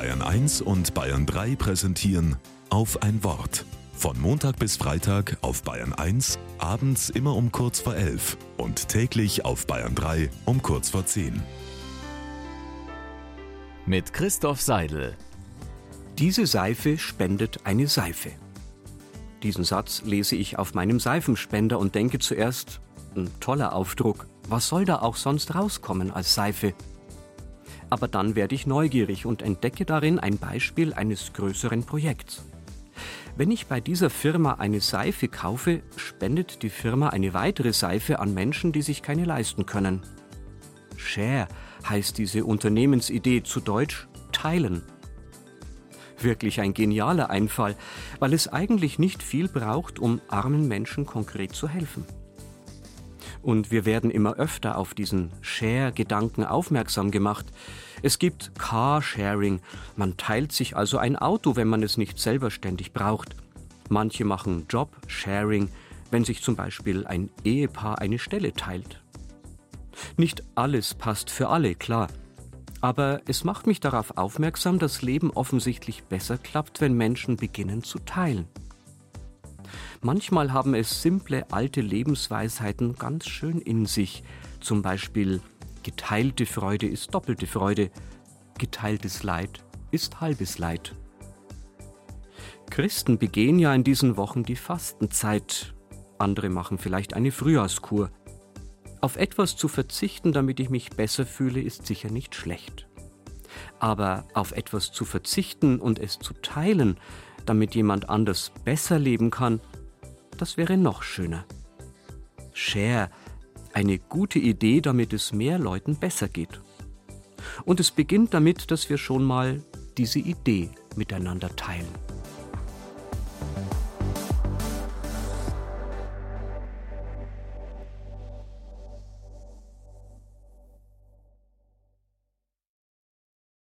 Bayern 1 und Bayern 3 präsentieren auf ein Wort. Von Montag bis Freitag auf Bayern 1, abends immer um kurz vor 11 und täglich auf Bayern 3 um kurz vor 10. Mit Christoph Seidel. Diese Seife spendet eine Seife. Diesen Satz lese ich auf meinem Seifenspender und denke zuerst, ein toller Aufdruck, was soll da auch sonst rauskommen als Seife? Aber dann werde ich neugierig und entdecke darin ein Beispiel eines größeren Projekts. Wenn ich bei dieser Firma eine Seife kaufe, spendet die Firma eine weitere Seife an Menschen, die sich keine leisten können. Share heißt diese Unternehmensidee zu Deutsch teilen. Wirklich ein genialer Einfall, weil es eigentlich nicht viel braucht, um armen Menschen konkret zu helfen. Und wir werden immer öfter auf diesen Share-Gedanken aufmerksam gemacht. Es gibt Carsharing, man teilt sich also ein Auto, wenn man es nicht selber ständig braucht. Manche machen Job-Sharing, wenn sich zum Beispiel ein Ehepaar eine Stelle teilt. Nicht alles passt für alle, klar. Aber es macht mich darauf aufmerksam, dass Leben offensichtlich besser klappt, wenn Menschen beginnen zu teilen. Manchmal haben es simple alte Lebensweisheiten ganz schön in sich. Zum Beispiel geteilte Freude ist doppelte Freude, geteiltes Leid ist halbes Leid. Christen begehen ja in diesen Wochen die Fastenzeit. Andere machen vielleicht eine Frühjahrskur. Auf etwas zu verzichten, damit ich mich besser fühle, ist sicher nicht schlecht. Aber auf etwas zu verzichten und es zu teilen, damit jemand anders besser leben kann, das wäre noch schöner. Share, eine gute Idee, damit es mehr Leuten besser geht. Und es beginnt damit, dass wir schon mal diese Idee miteinander teilen.